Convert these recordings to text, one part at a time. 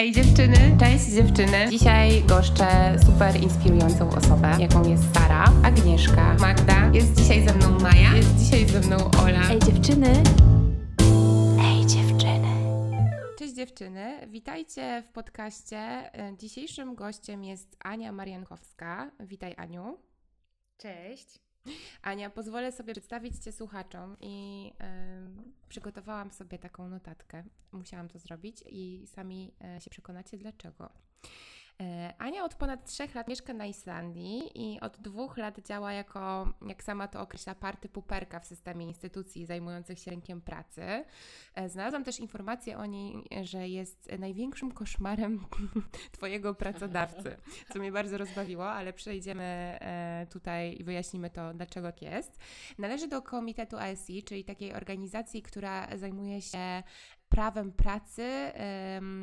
Ej dziewczyny, cześć dziewczyny. Dzisiaj goszczę super inspirującą osobę, jaką jest Sara, Agnieszka, Magda. Jest dzisiaj ze mną Maja, jest dzisiaj ze mną Ola. Ej dziewczyny! Ej dziewczyny! Cześć dziewczyny, witajcie w podcaście. E, Dzisiejszym gościem jest Ania Mariankowska. Witaj Aniu. Cześć. Ania, pozwolę sobie przedstawić Cię słuchaczom i przygotowałam sobie taką notatkę. Musiałam to zrobić i sami e, się przekonacie dlaczego. E, Ania od ponad trzech lat mieszka na Islandii i od dwóch lat działa jako, jak sama to określa, party puperka w systemie instytucji zajmujących się rynkiem pracy. E, Znalazłam też informację o niej, że jest największym koszmarem Twojego pracodawcy, co mnie bardzo rozbawiło, ale przejdziemy e, tutaj i wyjaśnimy to, dlaczego tak jest. Należy do Komitetu ASI, czyli takiej organizacji, która zajmuje się prawem pracy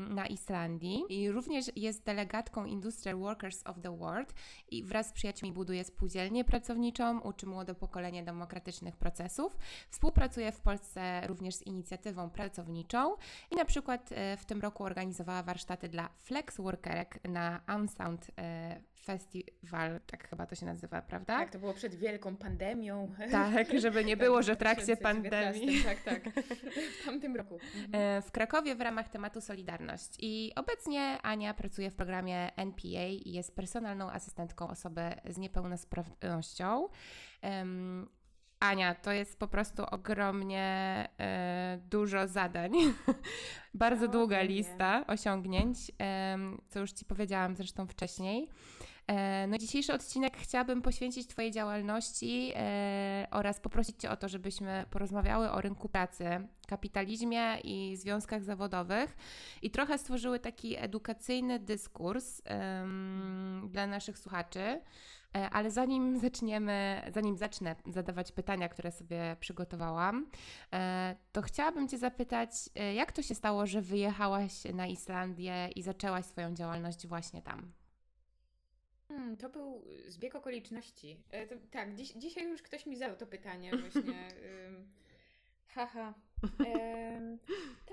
na Islandii. I również jest delegatką Industrial Workers of the World i wraz z przyjaciółmi buduje spółdzielnię pracowniczą, uczy młode pokolenie demokratycznych procesów, współpracuje w Polsce również z inicjatywą pracowniczą i na przykład e, w tym roku organizowała warsztaty dla flex workerek na Unsound Festival, tak chyba to się nazywa, prawda? Tak, to było przed wielką pandemią. Tak, żeby nie było, że w trakcie 2019, pandemii. Tak, tak. W tamtym roku. E, w Krakowie w ramach tematu Solidarność. I obecnie Ania pracuje w programie NPA i jest personalną asystentką osoby z niepełnosprawnością. Ania, to jest po prostu ogromnie e, dużo zadań. Bardzo długa lista osiągnięć, co już Ci powiedziałam zresztą wcześniej. E, No, dzisiejszy odcinek chciałabym poświęcić Twojej działalności e, oraz poprosić Cię o to, żebyśmy porozmawiały o rynku pracy, kapitalizmie i związkach zawodowych i trochę stworzyły taki edukacyjny dyskurs dla naszych słuchaczy. E, Ale zanim zaczniemy, zanim zacznę zadawać pytania, które sobie przygotowałam, e, to chciałabym Cię zapytać, e, jak to się stało, że wyjechałaś na Islandię i zaczęłaś swoją działalność właśnie tam? Hmm, to był zbieg okoliczności. E, to, tak, dziś, dzisiaj już ktoś mi zadał to pytanie właśnie. haha. Em,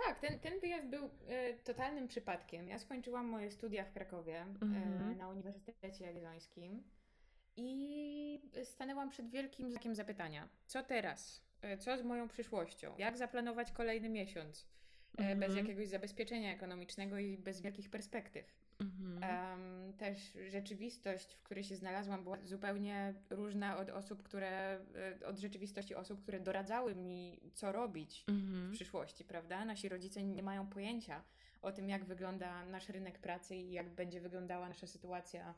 tak, ten, ten wyjazd był e, totalnym przypadkiem. Ja skończyłam moje studia w Krakowie e, Mhm. na Uniwersytecie Jagiellońskim i stanęłam przed wielkim znakiem zapytania. Co teraz? E, Co z moją przyszłością? Jak zaplanować kolejny miesiąc? E, Bez Mhm. jakiegoś zabezpieczenia ekonomicznego i bez wielkich perspektyw. Mhm. Em, też rzeczywistość, w której się znalazłam, była zupełnie różna od osób, które, e, od rzeczywistości osób, które doradzały mi, co robić w Mhm. przyszłości, prawda? Nasi rodzice nie mają pojęcia o tym, jak wygląda nasz rynek pracy i jak będzie wyglądała nasza sytuacja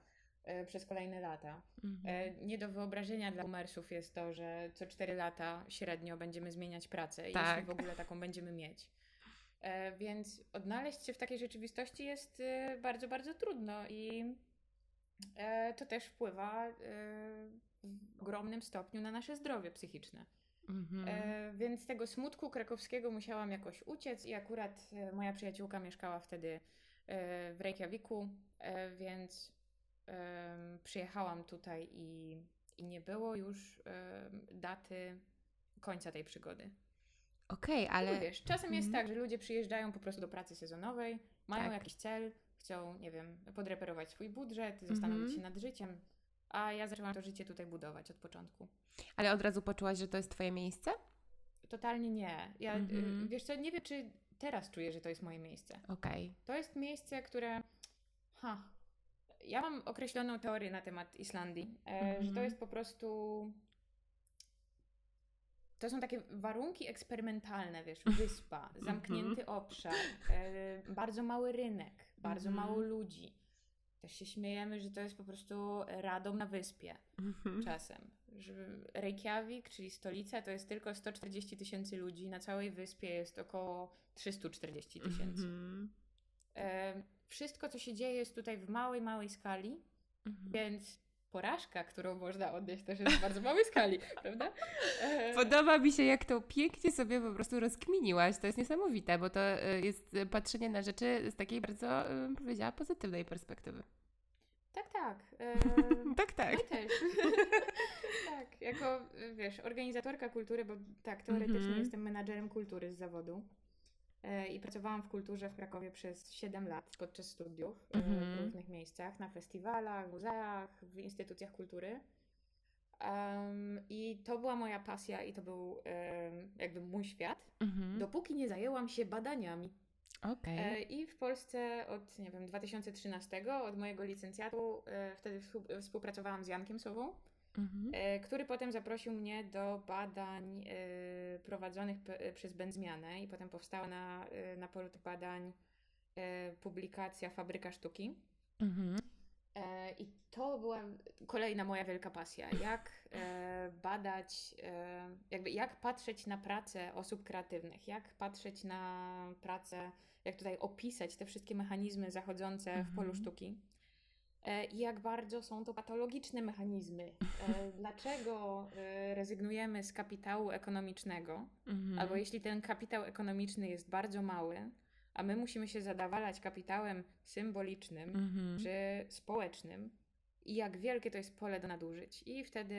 przez kolejne lata. Mhm. E, Nie do wyobrażenia dla boomersów jest to, że co 4 lata średnio będziemy zmieniać pracę, Tak. jeśli w ogóle taką będziemy mieć. E, Więc odnaleźć się w takiej rzeczywistości jest e, bardzo, bardzo trudno i e, to też wpływa e, w ogromnym stopniu na nasze zdrowie psychiczne. Mhm. E, Więc tego smutku krakowskiego musiałam jakoś uciec i akurat e, moja przyjaciółka mieszkała wtedy e, w Reykjaviku, e, więc przyjechałam tutaj i, i nie było już daty końca tej przygody. Okej, Ale ale wiesz, czasem jest Mhm. tak, że ludzie przyjeżdżają po prostu do pracy sezonowej, mają Tak. jakiś cel, chcą, nie wiem, podreperować swój budżet, zastanowić Mhm. się nad życiem, a ja zaczęłam to życie tutaj budować od początku. ale od razu poczułaś, że to jest twoje miejsce? Totalnie nie. Ja, y, Mhm. wiesz co, nie wiem, czy teraz czuję, że to jest moje miejsce. Okej. To jest miejsce, które. Ha. Ja mam określoną teorię na temat Islandii, e, że to Mhm. jest po prostu. To są takie warunki eksperymentalne, wiesz, wyspa, zamknięty obszar, e, bardzo mały rynek, bardzo Mhm. mało ludzi. Też się śmiejemy, że to jest po prostu radom na wyspie Mhm. czasem. Że Reykjavik, czyli stolica, to jest tylko 140 tysięcy ludzi, na całej wyspie jest około 340 tysięcy. E, wszystko, co się dzieje, jest tutaj w małej, małej skali, Mhm. więc porażka, którą można odnieść, też jest w bardzo małej skali, prawda? E, Podoba mi się, jak to pięknie sobie po prostu rozkminiłaś. To jest niesamowite, bo to y, jest patrzenie na rzeczy z takiej bardzo, bym powiedziała, pozytywnej perspektywy. tak, tak. E, Tak, tak. Ja też. tak, jako, wiesz, organizatorka kultury, bo tak, teoretycznie Mhm. jestem menadżerem kultury z zawodu. E, i pracowałam w kulturze w Krakowie przez 7 lat podczas studiów Mhm. w różnych miejscach, na festiwalach, muzeach, w instytucjach kultury. Em, I to była moja pasja i to był em, jakby mój świat, Mhm. dopóki nie zajęłam się badaniami. Okej. E, I w Polsce od, nie wiem, 2013, od mojego licencjatu, wtedy współ- współpracowałam z Jankiem Sową, Mhm. e, który potem zaprosił mnie do badań e, prowadzonych p- przez Będzmianę i potem powstała na, e, na polu tych badań e, publikacja Fabryka Sztuki. Mhm. E, I to była kolejna moja wielka pasja. Jak e, badać, e, jakby jak patrzeć na pracę osób kreatywnych, jak patrzeć na pracę, jak tutaj opisać te wszystkie mechanizmy zachodzące w polu Mhm. sztuki. E, I jak bardzo są to patologiczne mechanizmy. E, dlaczego e, rezygnujemy z kapitału ekonomicznego? Mhm. Albo jeśli ten kapitał ekonomiczny jest bardzo mały, a my musimy się zadawalać kapitałem symbolicznym, Mhm. czy społecznym i jak wielkie to jest pole do nadużyć. I wtedy,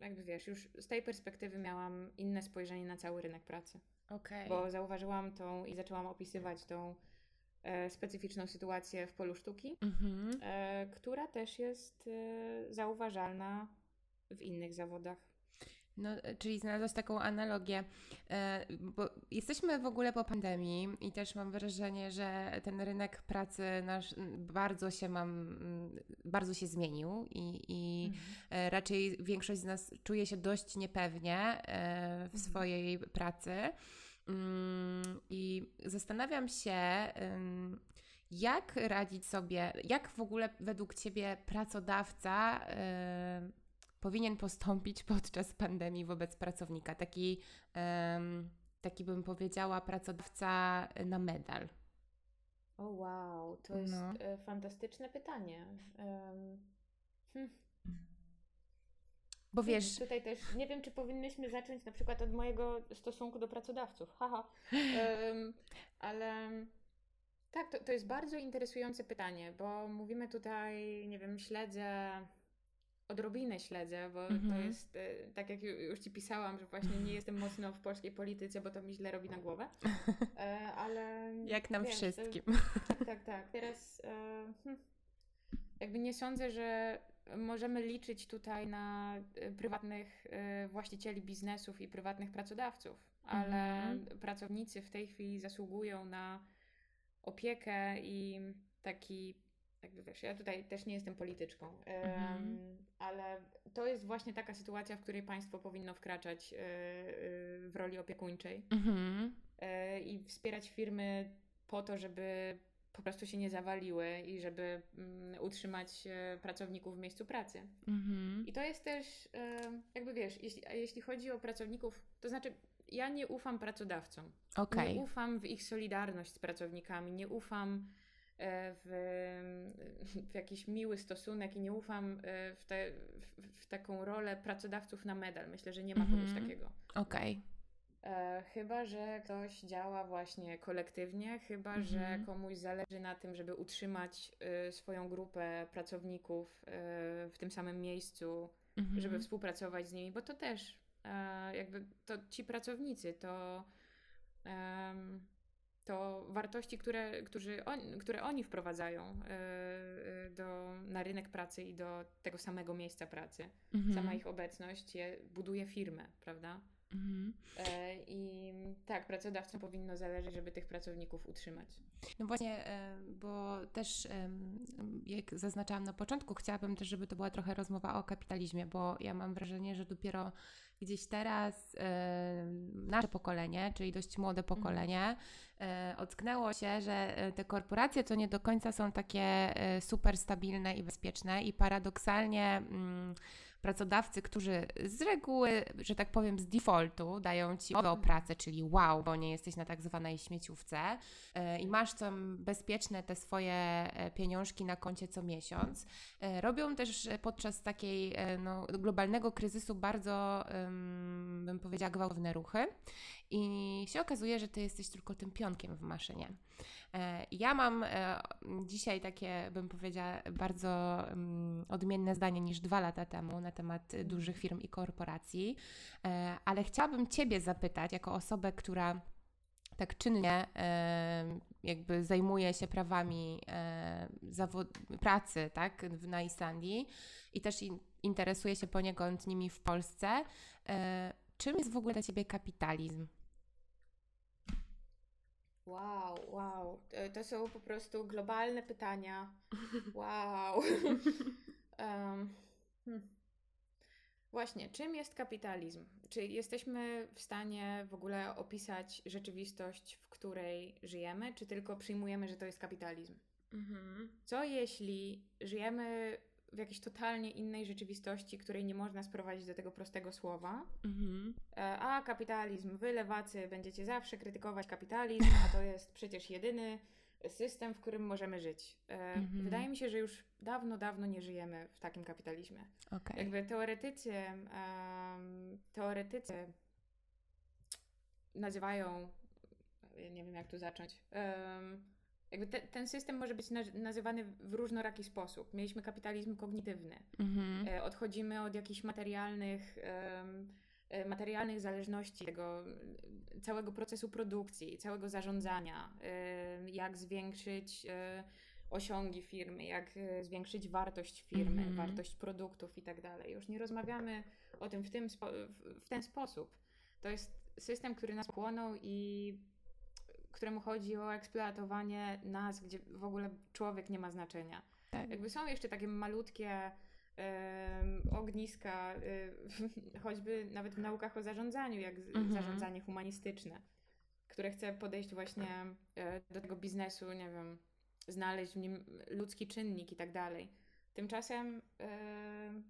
jakby wiesz, już z tej perspektywy miałam inne spojrzenie na cały rynek pracy, Okej. bo zauważyłam tą i zaczęłam opisywać tą specyficzną sytuację w polu sztuki, Mhm. e, która też jest e, zauważalna w innych zawodach. No, e, czyli znalazłaś taką analogię, e, bo jesteśmy w ogóle po pandemii i też mam wrażenie, że ten rynek pracy nasz bardzo się mam, bardzo się zmienił i, i e, raczej większość z nas czuje się dość niepewnie e, w Mhm. swojej pracy. Mm, I zastanawiam się, jak radzić sobie, jak w ogóle według Ciebie pracodawca ym, powinien postąpić podczas pandemii wobec pracownika? Taki, taki bym powiedziała, pracodawca na medal. O wow, to jest No. fantastyczne pytanie. Hmm. Bo wiesz, Tutaj też nie wiem, czy powinnyśmy zacząć na przykład od mojego stosunku do pracodawców. Haha. Em, ale tak, to, to jest bardzo interesujące pytanie, bo mówimy tutaj, nie wiem, śledzę, odrobinę śledzę, bo to Mhm. jest, e, tak jak ju- już Ci pisałam, że właśnie nie jestem mocno w polskiej polityce, bo to mi źle robi na głowę. E, ale jak nam wiesz, to- wszystkim. tak, tak, tak. Teraz e, hmm, jakby nie sądzę, że możemy liczyć tutaj na e, prywatnych e, właścicieli biznesów i prywatnych pracodawców, ale Mhm. pracownicy w tej chwili zasługują na opiekę i taki, jakby wiesz, ja tutaj też nie jestem polityczką, Mhm. ale to jest właśnie taka sytuacja, w której państwo powinno wkraczać e, w roli opiekuńczej Mhm. i wspierać firmy po to, żeby po prostu się nie zawaliły i żeby mm, utrzymać e, pracowników w miejscu pracy. Mhm. I to jest też, e, jakby wiesz, jeśli, jeśli chodzi o pracowników, to znaczy ja nie ufam pracodawcom. Okej. Nie ufam w ich solidarność z pracownikami, nie ufam e, w, w jakiś miły stosunek i nie ufam w, te, w, w taką rolę pracodawców na medal. Myślę, że nie ma kogoś Mhm. takiego. Okej. E, chyba, że ktoś działa właśnie kolektywnie, chyba, Mhm. że komuś zależy na tym, żeby utrzymać e, swoją grupę pracowników e, w tym samym miejscu, Mhm. żeby współpracować z nimi, bo to też e, jakby to ci pracownicy, to, to wartości, które, którzy on, które oni wprowadzają e, do, na rynek pracy i do tego samego miejsca pracy. Mhm. Sama ich obecność je, buduje firmę, prawda? Mhm. E, I tak, pracodawcom powinno zależeć, żeby tych pracowników utrzymać. No właśnie, e, bo też jak zaznaczałam na początku, chciałabym też, żeby to była trochę rozmowa o kapitalizmie, bo ja mam wrażenie, że dopiero gdzieś teraz e, nasze pokolenie, czyli dość młode pokolenie, e, ocknęło się, że te korporacje to nie do końca są takie super stabilne i bezpieczne i paradoksalnie mm, pracodawcy, którzy z reguły, że tak powiem, z defaultu dają ci o pracę, czyli wow, bo nie jesteś na tak zwanej śmieciówce e, i masz tam bezpieczne te swoje e, pieniążki na koncie co miesiąc. E, Robią też podczas takiej no, globalnego kryzysu bardzo, bym powiedziała, gwałtowne ruchy i się okazuje, że ty jesteś tylko tym pionkiem w maszynie. E, Ja mam e, dzisiaj takie, bym powiedziała, bardzo mm, odmienne zdanie niż dwa lata temu na temat dużych firm i korporacji, E, ale chciałabym Ciebie zapytać, jako osobę, która tak czynnie jakby zajmuje się prawami pracy tak, na Islandii i też in- interesuje się poniekąd nimi w Polsce. Czym jest w ogóle dla Ciebie kapitalizm? Wow, wow. To- są po prostu globalne pytania. Wow. Hmm. Właśnie, czym jest kapitalizm? Czy jesteśmy w stanie w ogóle opisać rzeczywistość, w której żyjemy, czy tylko przyjmujemy, że to jest kapitalizm? Co jeśli żyjemy w jakiejś totalnie innej rzeczywistości, której nie można sprowadzić do tego prostego słowa? Mhm. E, A kapitalizm, wy lewacy będziecie zawsze krytykować kapitalizm, a to jest przecież jedyny system, w którym możemy żyć. E, Mhm. Wydaje mi się, że już dawno, dawno nie żyjemy w takim kapitalizmie. Okej. Jakby teoretycy, em, teoretycy nazywają, nie wiem jak tu zacząć, em, jakby te, ten system może być naz- nazywany w różnoraki sposób. Mieliśmy kapitalizm kognitywny, Mhm. E, odchodzimy od jakichś materialnych, e, materialnych zależności tego e, całego procesu produkcji, całego zarządzania, jak zwiększyć osiągi firmy, jak zwiększyć wartość firmy, Mhm. wartość produktów i tak dalej. Już nie rozmawiamy o tym w, tym w, ten sposób. To jest system, który nas pochłonął i któremu chodzi o eksploatowanie nas, gdzie w ogóle człowiek nie ma znaczenia. Tak. Jakby są jeszcze takie malutkie ogniska, y, choćby nawet w naukach o zarządzaniu, jak Mhm. zarządzanie humanistyczne, które chce podejść właśnie e, do tego biznesu, nie wiem, znaleźć w nim ludzki czynnik i tak dalej. Tymczasem em,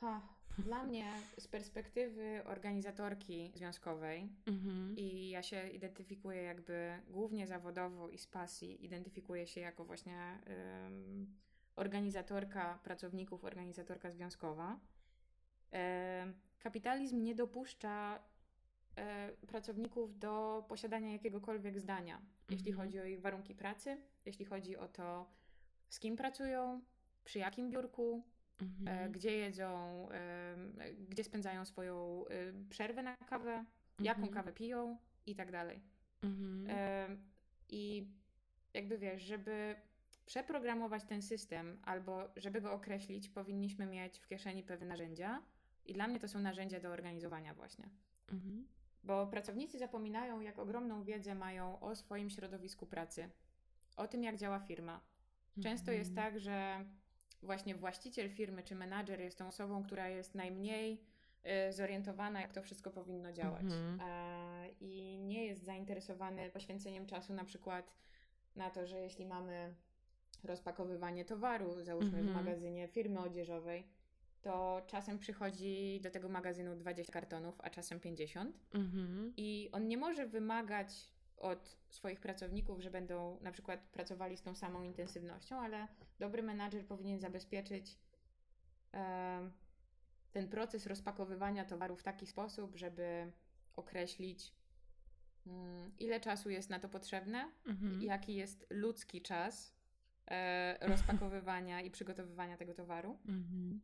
ha, dla mnie z perspektywy organizatorki związkowej Mhm. i ja się identyfikuję jakby głównie zawodowo i z pasji, identyfikuję się jako właśnie ym, organizatorka pracowników, organizatorka związkowa. Kapitalizm nie dopuszcza e, pracowników do posiadania jakiegokolwiek zdania, jeśli Mhm. chodzi o ich warunki pracy, jeśli chodzi o to, z kim pracują, przy jakim biurku, Mhm. gdzie jedzą, gdzie spędzają swoją e, przerwę na kawę, jaką Mhm. kawę piją i tak dalej. Mhm. Em, I jakby wiesz, żeby przeprogramować ten system albo żeby go określić, powinniśmy mieć w kieszeni pewne narzędzia. I dla mnie to są narzędzia do organizowania właśnie. Mhm. Bo pracownicy zapominają, jak ogromną wiedzę mają o swoim środowisku pracy, o tym, jak działa firma. Często jest Mhm. tak, że właśnie właściciel firmy czy menadżer jest tą osobą, która jest najmniej y, zorientowana, jak to wszystko powinno działać. Mhm. I nie jest zainteresowany poświęceniem czasu na przykład na to, że jeśli mamy rozpakowywanie towaru, załóżmy w Mhm. magazynie firmy odzieżowej, to czasem przychodzi do tego magazynu 20 kartonów, a czasem 50. Mhm. I on nie może wymagać od swoich pracowników, że będą na przykład pracowali z tą samą intensywnością, ale dobry menadżer powinien zabezpieczyć ten proces rozpakowywania towaru w taki sposób, żeby określić, mm, ile czasu jest na to potrzebne, Mhm. jaki jest ludzki czas e, rozpakowywania i przygotowywania tego towaru. Mhm.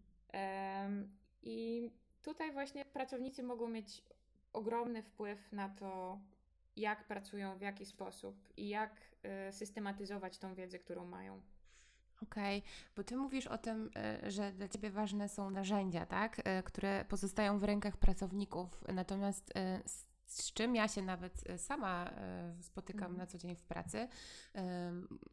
I tutaj właśnie pracownicy mogą mieć ogromny wpływ na to, jak pracują, w jaki sposób i jak e, systematyzować tą wiedzę, którą mają. Okej, bo ty mówisz o tym, e, że dla ciebie ważne są narzędzia, tak? E, Które pozostają w rękach pracowników. Natomiast e, z, czym ja się nawet e, sama e, spotykam Mhm. na co dzień w pracy,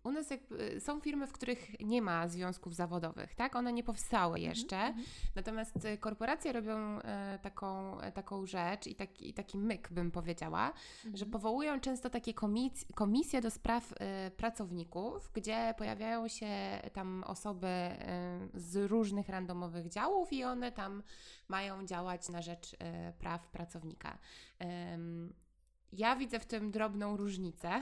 u nas jakby są firmy, w których nie ma związków zawodowych, tak? One nie powstały jeszcze. Mhm. Natomiast e, korporacje robią e, taką, e, taką rzecz i taki, taki myk, bym powiedziała, że powołują często takie komis komisje do spraw e, pracowników, gdzie pojawiają się tam osoby e, z różnych randomowych działów i one tam mają działać na rzecz e, praw pracownika. Ja widzę w tym drobną różnicę.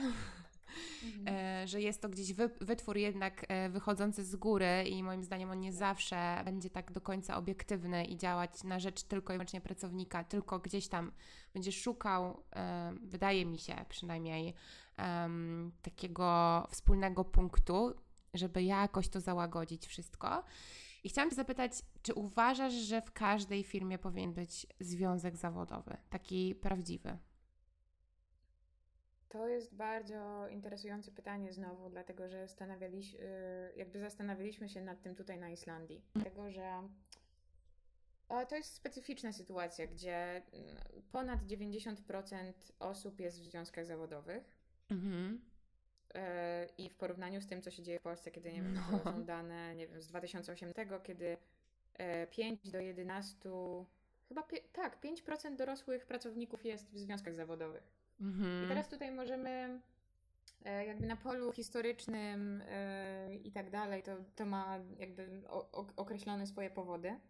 Mhm. E, że jest to gdzieś wy, wytwór jednak e, wychodzący z góry i moim zdaniem on nie zawsze będzie tak do końca obiektywny i działać na rzecz tylko i wyłącznie pracownika, tylko gdzieś tam będzie szukał, wydaje mi się przynajmniej, takiego wspólnego punktu, żeby jakoś to załagodzić wszystko. I chciałam Cię zapytać, czy uważasz, że w każdej firmie powinien być związek zawodowy, taki prawdziwy? To jest bardzo interesujące pytanie znowu, dlatego że zastanawialiś, y, jakby zastanawialiśmy się nad tym tutaj na Islandii. Dlatego, że to jest specyficzna sytuacja, gdzie mm, ponad 90% osób jest w związkach zawodowych. Mhm. E, I w porównaniu z tym, co się dzieje w Polsce, kiedy nie wiem, No. są dane, nie wiem, z 2018, kiedy e, 5 do 11, chyba tak, 5% dorosłych pracowników jest w związkach zawodowych. Mhm. I teraz tutaj możemy e, jakby na polu historycznym e, i tak dalej, to, to ma jakby określone swoje powody.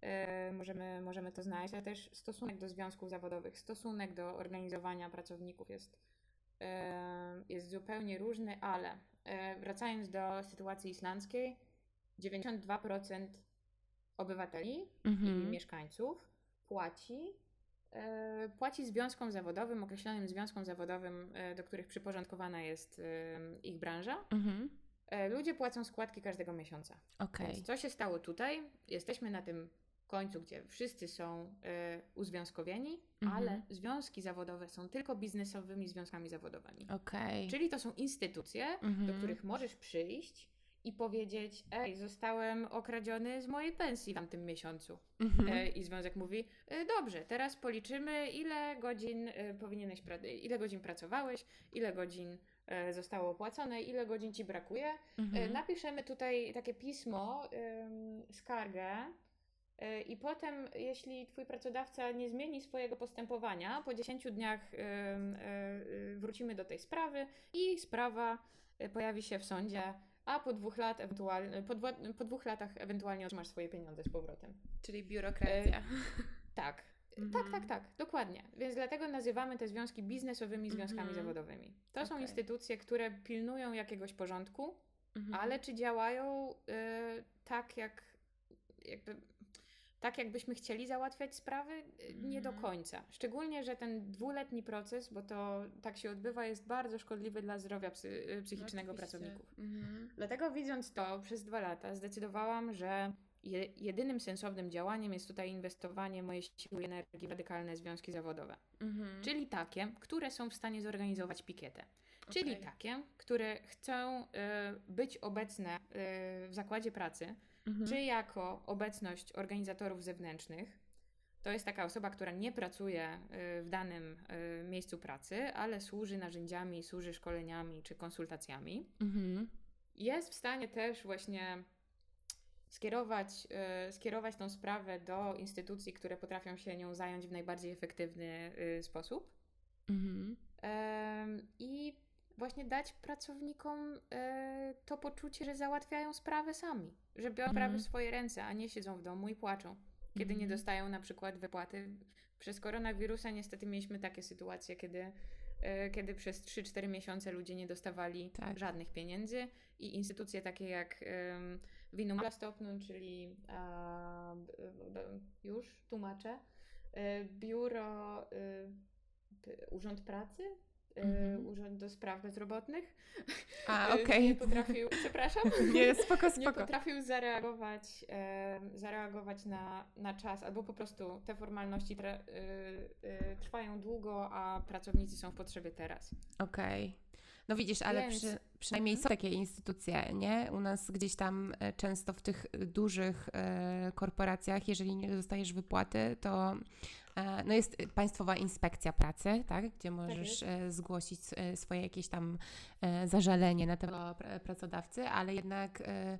E, Możemy, możemy to znaleźć, ale też stosunek do związków zawodowych, stosunek do organizowania pracowników jest, e, jest zupełnie różny, ale e, wracając do sytuacji islandzkiej, 92% obywateli i Mhm. mieszkańców płaci, e, płaci związkom zawodowym, określonym związkom zawodowym, e, do których przyporządkowana jest ich branża. Mhm. Ludzie płacą składki każdego miesiąca. Okej. Więc co się stało tutaj? Jesteśmy na tym końcu, gdzie wszyscy są e, uzwiązkowieni, Mhm. ale związki zawodowe są tylko biznesowymi związkami zawodowymi. Okej. Czyli to są instytucje, do Mhm. których możesz przyjść i powiedzieć: Ej, zostałem okradziony z mojej pensji w tamtym miesiącu. Mhm. E, I związek mówi: e, Dobrze, teraz policzymy, ile godzin e, powinieneś, ile godzin pracowałeś, ile godzin zostało opłacone, ile godzin ci brakuje. Mhm. Napiszemy tutaj takie pismo, skargę. E, I potem, jeśli twój pracodawca nie zmieni swojego postępowania, po 10 dniach e, e, wrócimy do tej sprawy i sprawa pojawi się w sądzie, a po dwóch, lat ewentualnie, po, dwa, po dwóch latach ewentualnie otrzymasz swoje pieniądze z powrotem. Czyli biurokracja. Tak. Mhm. Tak, tak, tak, dokładnie. Więc dlatego nazywamy te związki biznesowymi związkami Mhm. zawodowymi. To są Okej. instytucje, które pilnują jakiegoś porządku, Mhm. ale czy działają y, tak, jak jakby, tak, jakbyśmy chcieli załatwiać sprawy? Y, Nie do Mhm. końca. Szczególnie, że ten dwuletni proces, bo to tak się odbywa, jest bardzo szkodliwy dla zdrowia psy, y, psychicznego Oczywiście. pracowników. Mhm. Dlatego widząc to przez dwa lata, zdecydowałam, że je, jedynym sensownym działaniem jest tutaj inwestowanie mojej siły i energii w radykalne związki zawodowe. Mhm. Czyli takie, które są w stanie zorganizować pikietę. Czyli Okej. takie, które chcą y, być obecne y, w zakładzie pracy, Mhm. czy jako obecność organizatorów zewnętrznych. To jest taka osoba, która nie pracuje y, w danym y, miejscu pracy, ale służy narzędziami, służy szkoleniami czy konsultacjami. Mhm. Jest w stanie też właśnie skierować, y, skierować tą sprawę do instytucji, które potrafią się nią zająć w najbardziej efektywny sposób. Mhm. I właśnie dać pracownikom e, to poczucie, że załatwiają sprawę sami, że biorą Mhm. sprawy w swoje ręce, a nie siedzą w domu i płaczą, kiedy nie Mhm. dostają na przykład wypłaty. Przez koronawirusa niestety mieliśmy takie sytuacje, kiedy, e, kiedy przez 3-4 miesiące ludzie nie dostawali Tak. żadnych pieniędzy i instytucje takie jak um, Winum Stopnum, czyli a, już tłumaczę, e, biuro, Urząd Pracy, Mhm. Urząd do Spraw Bezrobotnych. A, e, okej. Nie potrafił, przepraszam, Nie, spoko, nie spoko. potrafił zareagować, zareagować na, na czas, albo po prostu te formalności e, trwają długo, a pracownicy są w potrzebie teraz. Okej. No widzisz, ale Więc- przy, przynajmniej są takie instytucje, nie? U nas gdzieś tam e, często w tych dużych e, korporacjach, jeżeli nie dostajesz wypłaty, to no jest Państwowa Inspekcja Pracy, tak? Gdzie możesz jest. e, zgłosić e, swoje jakieś tam e, zażalenie na tego pr- pracodawcy, ale jednak e,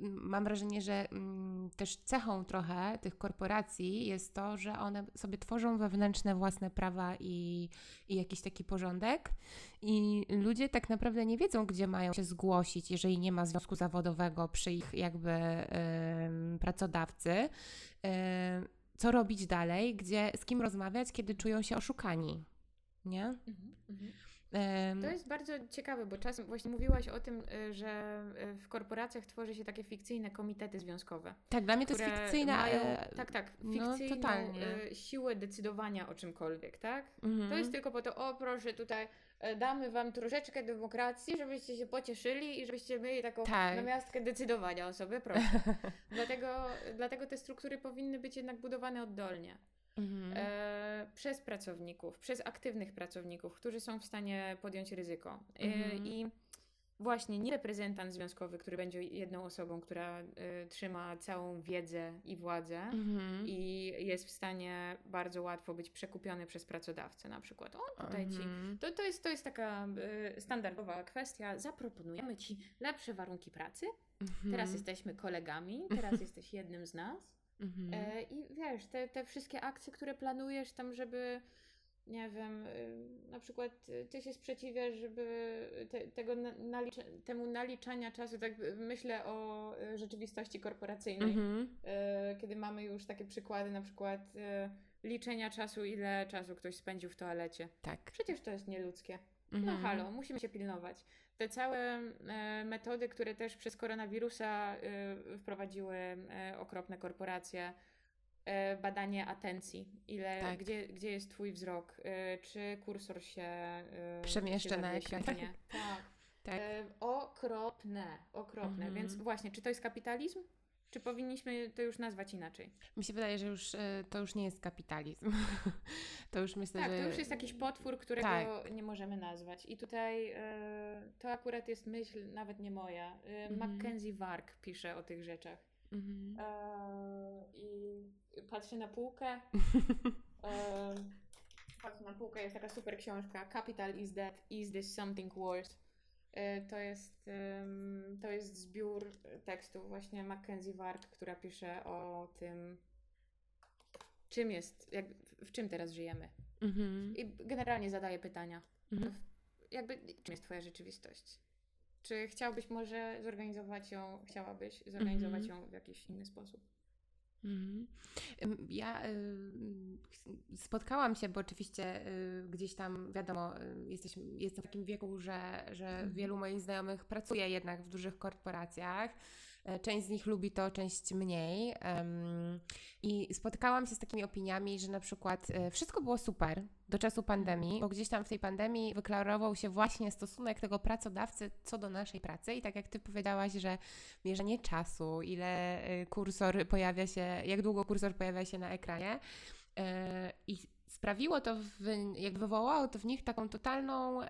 mam wrażenie, że mm, też cechą trochę tych korporacji jest to, że one sobie tworzą wewnętrzne własne prawa i, i jakiś taki porządek. I ludzie tak naprawdę nie wiedzą, gdzie mają się zgłosić, jeżeli nie ma związku zawodowego przy ich jakby pracodawcy. Co robić dalej, gdzie, z kim rozmawiać, kiedy czują się oszukani. Nie? Em, To jest bardzo ciekawe, bo czasem właśnie mówiłaś o tym, y, że y, w korporacjach tworzy się takie fikcyjne komitety związkowe. tak, dla mnie to jest fikcyjne. Mają, e, tak, tak, no, fikcyjną y, siłę decydowania o czymkolwiek, tak? mhm. To jest tylko po to, o proszę, tutaj damy wam troszeczkę demokracji, żebyście się pocieszyli i żebyście mieli taką Tak. namiastkę decydowania o sobie, proszę. dlatego, dlatego te struktury powinny być jednak budowane oddolnie. Mhm. e, przez pracowników, przez aktywnych pracowników, którzy są w stanie podjąć ryzyko. E, Mhm. I właśnie nie reprezentant związkowy, który będzie jedną osobą, która e, trzyma całą wiedzę i władzę. Mhm. I jest w stanie bardzo łatwo być przekupiony przez pracodawcę, na przykład. O, tutaj ci Mhm. to, to, jest, to jest taka y, standardowa kwestia. Zaproponujemy ci lepsze warunki pracy. Teraz Mhm. jesteśmy kolegami, teraz jesteś jednym z nas. E, I wiesz, te, te wszystkie akcje, które planujesz tam, żeby nie wiem, y, na przykład y, ty się sprzeciwiasz, żeby te, tego nalicza, temu naliczania czasu, tak myślę o y, rzeczywistości korporacyjnej, Mhm. y, kiedy mamy już takie przykłady, na przykład liczenia czasu, ile czasu ktoś spędził w toalecie. Tak. Przecież to jest nieludzkie. No Mhm. halo, musimy się pilnować. Te całe metody, które też przez koronawirusa wprowadziły okropne korporacje, badanie atencji, ile, Tak. gdzie, gdzie jest twój wzrok, e, czy kursor się e, Przemieszcza się na ekranie. Tak. Tak. E, okropne, okropne. Mhm. Więc właśnie, czy to jest kapitalizm? Czy powinniśmy to już nazwać inaczej? Mi się wydaje, że już e, to już nie jest kapitalizm. to już myślę, Tak, że. to już jest jakiś potwór, którego Tak. nie możemy nazwać. I tutaj e, to akurat jest myśl nawet nie moja. E, Mhm. Mackenzie Wark pisze o tych rzeczach. Mhm. E, I patrzę na półkę. E, patrzę na półkę, jest taka super książka. Capital is dead, is this something worse? E, To jest, to jest zbiór tekstów właśnie Mackenzie Wark, która pisze o tym, czym jest, jak, w czym teraz żyjemy. Mhm. I generalnie zadaję pytania. Mhm. Jakby, czym jest Twoja rzeczywistość? Czy chciałbyś może zorganizować ją, chciałabyś zorganizować Mhm. ją w jakiś inny sposób? Mhm. Ja y, spotkałam się, bo oczywiście y, gdzieś tam, wiadomo, y, jesteśmy, jestem w takim wieku, że, że Mhm. wielu moich znajomych pracuje jednak w dużych korporacjach. E, Część z nich lubi to, część mniej. I spotykałam się z takimi opiniami, że na przykład e, wszystko było super do czasu pandemii, bo gdzieś tam w tej pandemii wyklarował się właśnie stosunek tego pracodawcy co do naszej pracy. I tak jak ty powiedziałaś, że mierzenie czasu, ile e, kursor pojawia się, jak długo kursor pojawia się na ekranie. I sprawiło to, w, jak wywołało to w nich taką totalną,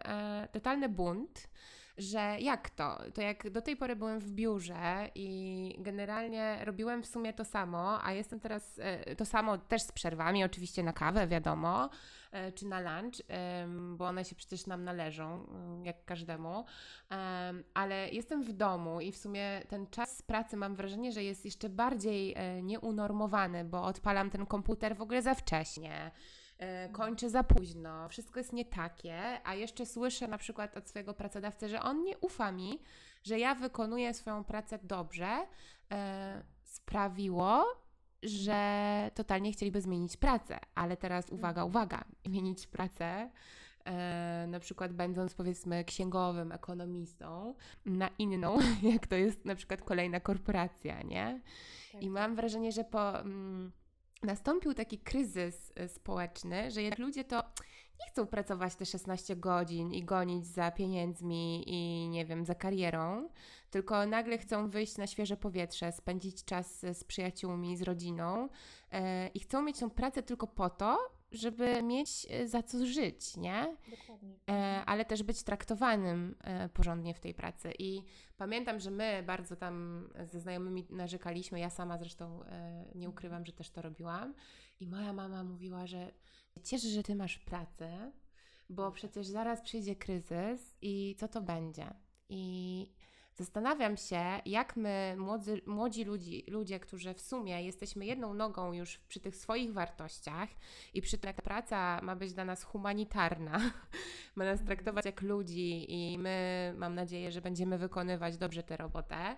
totalny bunt, że jak to? To jak do tej pory byłem w biurze i generalnie robiłem w sumie to samo, a jestem teraz e, to samo też z przerwami, oczywiście na kawę, wiadomo, e, czy na lunch, bo one się przecież nam należą, mm, jak każdemu, Em, ale jestem w domu i w sumie ten czas pracy mam wrażenie, że jest jeszcze bardziej e, nieunormowany, bo odpalam ten komputer w ogóle za wcześnie. E, Kończę za późno, wszystko jest nie takie, a jeszcze słyszę na przykład od swojego pracodawcy, że on nie ufa mi, że ja wykonuję swoją pracę dobrze, e, sprawiło, że totalnie chcieliby zmienić pracę. Ale teraz uwaga, uwaga, zmienić pracę, e, na przykład będąc powiedzmy księgowym, ekonomistą, na inną, jak to jest na przykład kolejna korporacja, nie? Tak, I mam wrażenie, że po, mm, nastąpił taki kryzys y, społeczny, że jednak ludzie to nie chcą pracować te 16 godzin i gonić za pieniędzmi i nie wiem, za karierą, tylko nagle chcą wyjść na świeże powietrze, spędzić czas z przyjaciółmi, z rodziną e, i chcą mieć tą pracę tylko po to, żeby mieć e, za co żyć, nie? Dokładnie. e, ale też być traktowanym e, porządnie w tej pracy. I pamiętam, że my bardzo tam ze znajomymi narzekaliśmy, ja sama zresztą nie ukrywam, że też to robiłam. I moja mama mówiła, że cieszę, że ty masz pracę, bo przecież zaraz przyjdzie kryzys i co to będzie? I zastanawiam się, jak my, młodzy, młodzi ludzi, ludzie, którzy w sumie jesteśmy jedną nogą już przy tych swoich wartościach i przy tym, jak ta praca ma być dla nas humanitarna, ma nas traktować jak ludzi i my, mam nadzieję, że będziemy wykonywać dobrze tę robotę.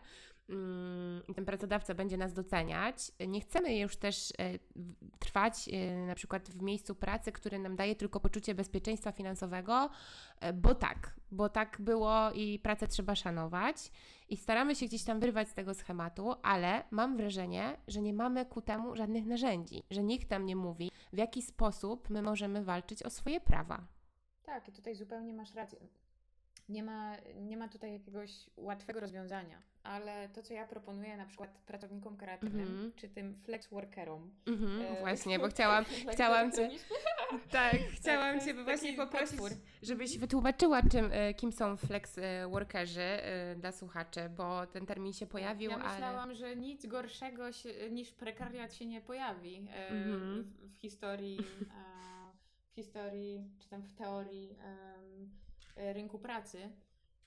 Mm, Ten pracodawca będzie nas doceniać. Nie chcemy już też e, trwać e, na przykład w miejscu pracy, które nam daje tylko poczucie bezpieczeństwa finansowego, e, bo tak, bo tak było i pracę trzeba szanować. I staramy się gdzieś tam wyrwać z tego schematu, ale mam wrażenie, że nie mamy ku temu żadnych narzędzi, że nikt nam nie mówi, w jaki sposób my możemy walczyć o swoje prawa. Tak, i tutaj zupełnie masz rację. nie ma, nie ma tutaj jakiegoś łatwego rozwiązania, ale to, co ja proponuję na przykład pracownikom kreatywnym, Mhm. czy tym flex workerom. Mhm, e, właśnie, bo chciałam, chciałam cię, tak, chciałam to cię właśnie poprosić, potwór. żebyś wytłumaczyła, czym, e, kim są flex e, workerzy e, dla słuchaczy, bo ten termin się pojawił, Ja ale... myślałam, że nic gorszego się, niż prekariat się nie pojawi e, Mhm. w, w historii, e, w historii, czy tam w teorii rynku pracy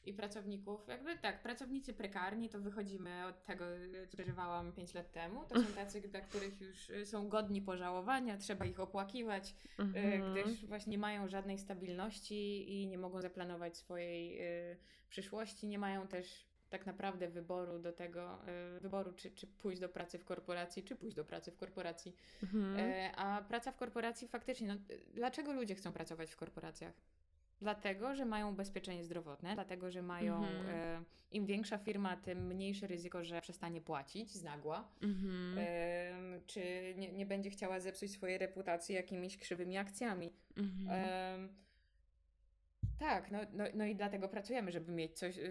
i pracowników. Jakby tak, pracownicy prekarni, to wychodzimy od tego, co przeżywałam 5 lat temu. To są tacy, dla których już e, są godni pożałowania, trzeba ich opłakiwać, e, Mhm. gdyż właśnie nie mają żadnej stabilności i nie mogą zaplanować swojej e, przyszłości, nie mają też tak naprawdę wyboru do tego, wyboru czy, czy pójść do pracy w korporacji, czy pójść do pracy w korporacji. Mhm. A praca w korporacji faktycznie, no, dlaczego ludzie chcą pracować w korporacjach? Dlatego, że mają ubezpieczenie zdrowotne, dlatego, że mają, Mhm. e, im większa firma, tym mniejsze ryzyko, że przestanie płacić z nagła, Mhm. Em, czy nie, nie będzie chciała zepsuć swojej reputacji jakimiś krzywymi akcjami. Mhm. Em, tak, no, no, no i dlatego pracujemy, żeby mieć coś, e,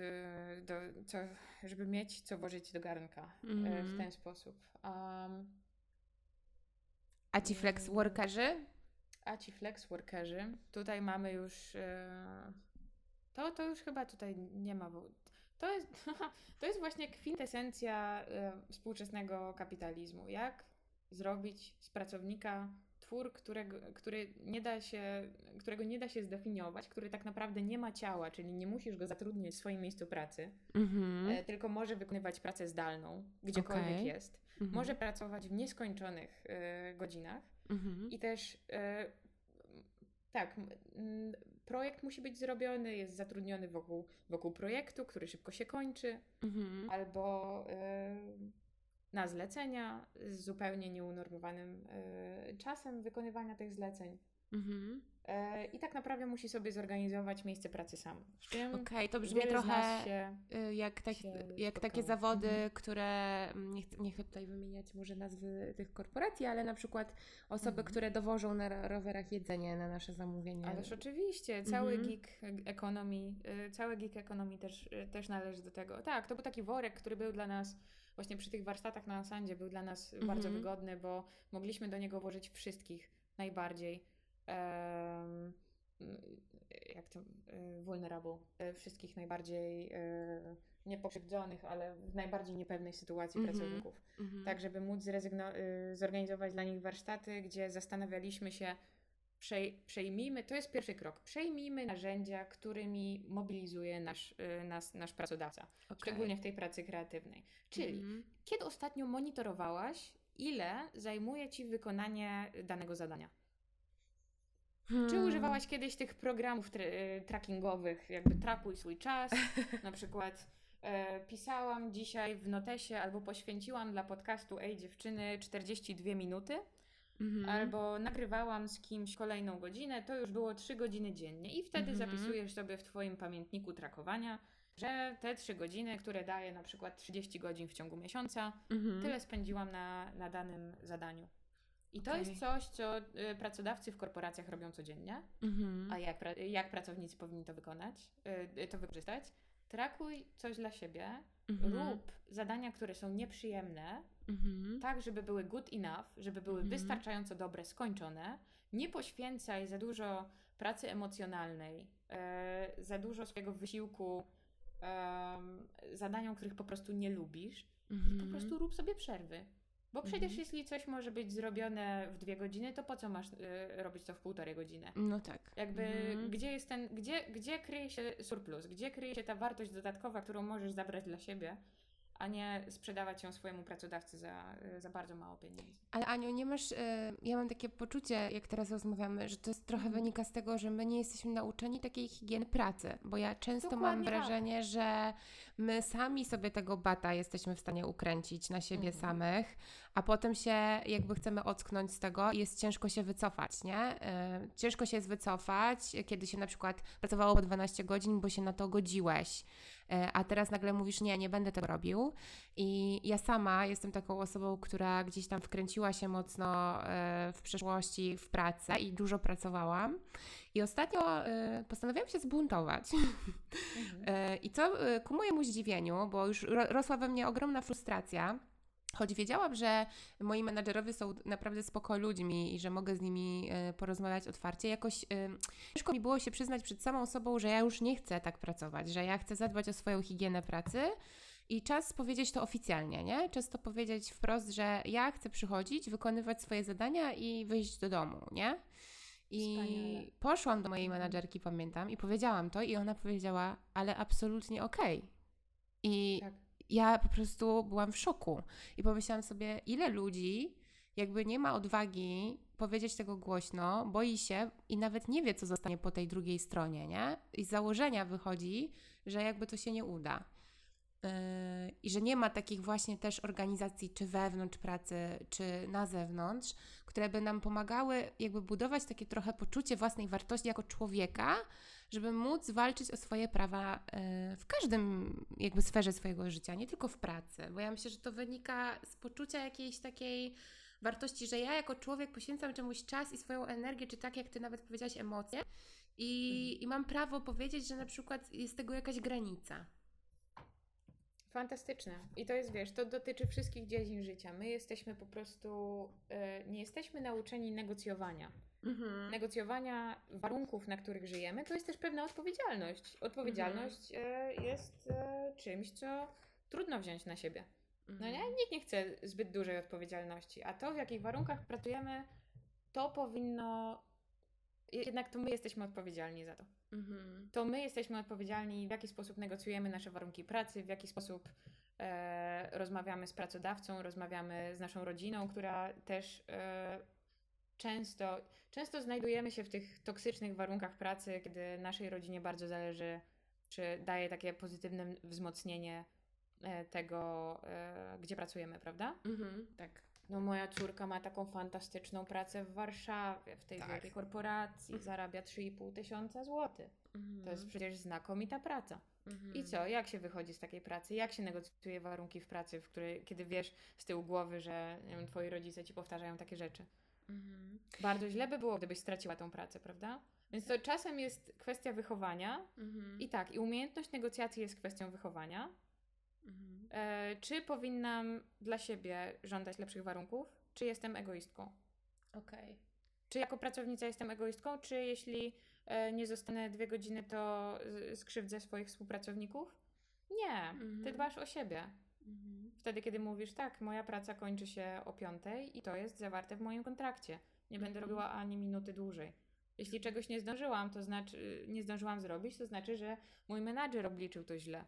do, co, żeby mieć co włożyć do garnka e, w ten sposób. Um, A ci flex workerzy? A ci flex workerzy, tutaj mamy już, e, to, to już chyba tutaj nie ma, to jest, to jest właśnie kwintesencja e, współczesnego kapitalizmu. Jak zrobić z pracownika twór, którego, który nie da się, którego nie da się zdefiniować, który tak naprawdę nie ma ciała, czyli nie musisz go zatrudnić w swoim miejscu pracy, Mhm. e, tylko może wykonywać pracę zdalną, gdziekolwiek Okej. jest. Mhm. Może pracować w nieskończonych e, godzinach Mhm. i też e, tak, projekt musi być zrobiony, jest zatrudniony wokół, wokół projektu, który szybko się kończy, Mhm. albo e, na zlecenia z zupełnie nieunormowanym e, czasem wykonywania tych zleceń. Mhm. E, I tak naprawdę musi sobie zorganizować miejsce pracy sam. Okej, to brzmi trochę y, jak, tak, jak takie zawody, Mhm. które mm, nie chcę, nie chcę tutaj wymieniać może nazwy tych korporacji, ale na przykład osoby, Mhm. które dowożą na ro- rowerach jedzenie na nasze zamówienie. Ależ oczywiście, cały Mhm. gig economy, y, cały gig economy też, y, też należy do tego. Tak, to był taki worek, który był dla nas właśnie przy tych warsztatach na Ansandzie był dla nas bardzo Mhm. wygodny, bo mogliśmy do niego włożyć wszystkich najbardziej jak to vulnerable, y, wszystkich najbardziej y, niepokrzywdzonych, ale w najbardziej niepewnej sytuacji Mhm. pracowników Mhm. tak żeby móc y, zorganizować dla nich warsztaty, gdzie zastanawialiśmy się, przej- przejmijmy, to jest pierwszy krok, przejmijmy narzędzia, którymi mobilizuje nasz, nas, nasz pracodawca, Okej. szczególnie w tej pracy kreatywnej. Czyli Mhm. kiedy ostatnio monitorowałaś, ile zajmuje Ci wykonanie danego zadania? Czy Hmm. używałaś kiedyś tych programów tra- y, trackingowych, jakby trakuj swój czas, na przykład e, pisałam dzisiaj w notesie albo poświęciłam dla podcastu Ej dziewczyny 42 minuty, Mhm. albo nagrywałam z kimś kolejną godzinę, to już było 3 godziny dziennie i wtedy Mhm. zapisujesz sobie w Twoim pamiętniku trakowania, że te 3 godziny, które daje na przykład 30 godzin w ciągu miesiąca, Mhm. tyle spędziłam na, na danym zadaniu. I to Okej. jest coś, co y, pracodawcy w korporacjach robią codziennie. Mhm. A jak, jak pracownicy powinni to wykonać, y, to wykorzystać? Trakuj coś dla siebie, Mhm. rób zadania, które są nieprzyjemne, Mhm. tak, żeby były good enough, żeby były Mhm. wystarczająco dobre, skończone. Nie poświęcaj za dużo pracy emocjonalnej, za dużo swojego wysiłku zadaniom, których po prostu nie lubisz. I Mhm. po prostu rób sobie przerwy. Bo przecież Mhm. jeśli coś może być zrobione w dwie godziny, to po co masz e, robić to w półtorej godziny? No tak. Jakby Mhm. gdzie jest ten, gdzie, gdzie kryje się surplus, gdzie kryje się ta wartość dodatkowa, którą możesz zabrać dla siebie, a nie sprzedawać ją swojemu pracodawcy za, za bardzo mało pieniędzy. Ale Aniu, nie masz. y, ja mam takie poczucie, jak teraz rozmawiamy, że to jest trochę Mhm. wynika z tego, że my nie jesteśmy nauczeni takiej higieny pracy. Bo ja często mam Dokładnie tak. wrażenie, że my sami sobie tego bata jesteśmy w stanie ukręcić na siebie Mhm. samych, a potem się jakby chcemy ocknąć z tego i jest ciężko się wycofać, nie? Y, ciężko się jest wycofać, kiedy się na przykład pracowało po 12 godzin, bo się na to godziłeś. Y, A teraz nagle mówisz, nie, nie będę tego robił. I ja sama jestem taką osobą, która gdzieś tam wkręciła się mocno e, w przeszłości w pracę i dużo pracowałam. I ostatnio y, postanowiłam się zbuntować. Mhm. I co ku mojemu zdziwieniu, bo już ro, rosła we mnie ogromna frustracja, choć wiedziałam, że moi menadżerowie są naprawdę spoko ludźmi i że mogę z nimi y, porozmawiać otwarcie, jakoś y, ciężko mi było się przyznać przed samą sobą, że ja już nie chcę tak pracować, że ja chcę zadbać o swoją higienę pracy. I czas powiedzieć to oficjalnie, nie? Czas to powiedzieć wprost, że ja chcę przychodzić, wykonywać swoje zadania i wyjść do domu, nie? I Wspaniale. poszłam do mojej menadżerki, pamiętam, i powiedziałam to, i ona powiedziała, ale absolutnie okej. I Tak. Ja po prostu byłam w szoku. I pomyślałam sobie, ile ludzi jakby nie ma odwagi powiedzieć tego głośno, boi się i nawet nie wie, co zostanie po tej drugiej stronie, nie? I z założenia wychodzi, że jakby to się nie uda. Yy, I że nie ma takich właśnie też organizacji, czy wewnątrz pracy, czy na zewnątrz, które by nam pomagały jakby budować takie trochę poczucie własnej wartości jako człowieka, żeby móc walczyć o swoje prawa yy, w każdym jakby sferze swojego życia, nie tylko w pracy. Bo ja myślę, że to wynika z poczucia jakiejś takiej wartości, że ja jako człowiek poświęcam czemuś czas i swoją energię, czy tak jak ty nawet powiedziałaś, emocje. I, I mam prawo powiedzieć, że na przykład jest tego jakaś granica. Fantastyczne. I to jest, wiesz, to dotyczy wszystkich dziedzin życia. My jesteśmy po prostu, e, nie jesteśmy nauczeni negocjowania. Mhm. Negocjowania warunków, na których żyjemy, to jest też pewna odpowiedzialność. Odpowiedzialność e, jest e, czymś, co trudno wziąć na siebie. No nie? Nikt nie chce zbyt dużej odpowiedzialności, a to, w jakich warunkach pracujemy, to powinno. Jednak to my jesteśmy odpowiedzialni za to. Mhm. To my jesteśmy odpowiedzialni, w jaki sposób negocjujemy nasze warunki pracy, w jaki sposób e, rozmawiamy z pracodawcą, rozmawiamy z naszą rodziną, która też e, często, często znajdujemy się w tych toksycznych warunkach pracy, kiedy naszej rodzinie bardzo zależy, czy daje takie pozytywne wzmocnienie e, tego, e, gdzie pracujemy, prawda? Mhm. Tak. No moja córka ma taką fantastyczną pracę w Warszawie, w tej Tak. wielkiej korporacji, zarabia 3,5 tysiąca złotych. To jest przecież znakomita praca. Mhm. I co? Jak się wychodzi z takiej pracy? Jak się negocjuje warunki w pracy, w której, kiedy wiesz z tyłu głowy, że wiem, twoi rodzice ci powtarzają takie rzeczy? Mhm. Bardzo źle by było, gdybyś straciła tą pracę, prawda? Więc to czasem jest kwestia wychowania Mhm. i tak, i umiejętność negocjacji jest kwestią wychowania. Mhm. E, czy powinnam dla siebie żądać lepszych warunków, czy jestem egoistką? Okej. Czy jako pracownica jestem egoistką, czy jeśli e, nie zostanę dwie godziny, to skrzywdzę swoich współpracowników? Nie, ty Mhm. dbasz o siebie. Mhm. Wtedy, kiedy mówisz, tak, moja praca kończy się o piątej i to jest zawarte w moim kontrakcie. Nie będę Mhm. robiła ani minuty dłużej. Jeśli czegoś nie zdążyłam, to znaczy, nie zdążyłam zrobić, to znaczy, że mój menadżer obliczył to źle,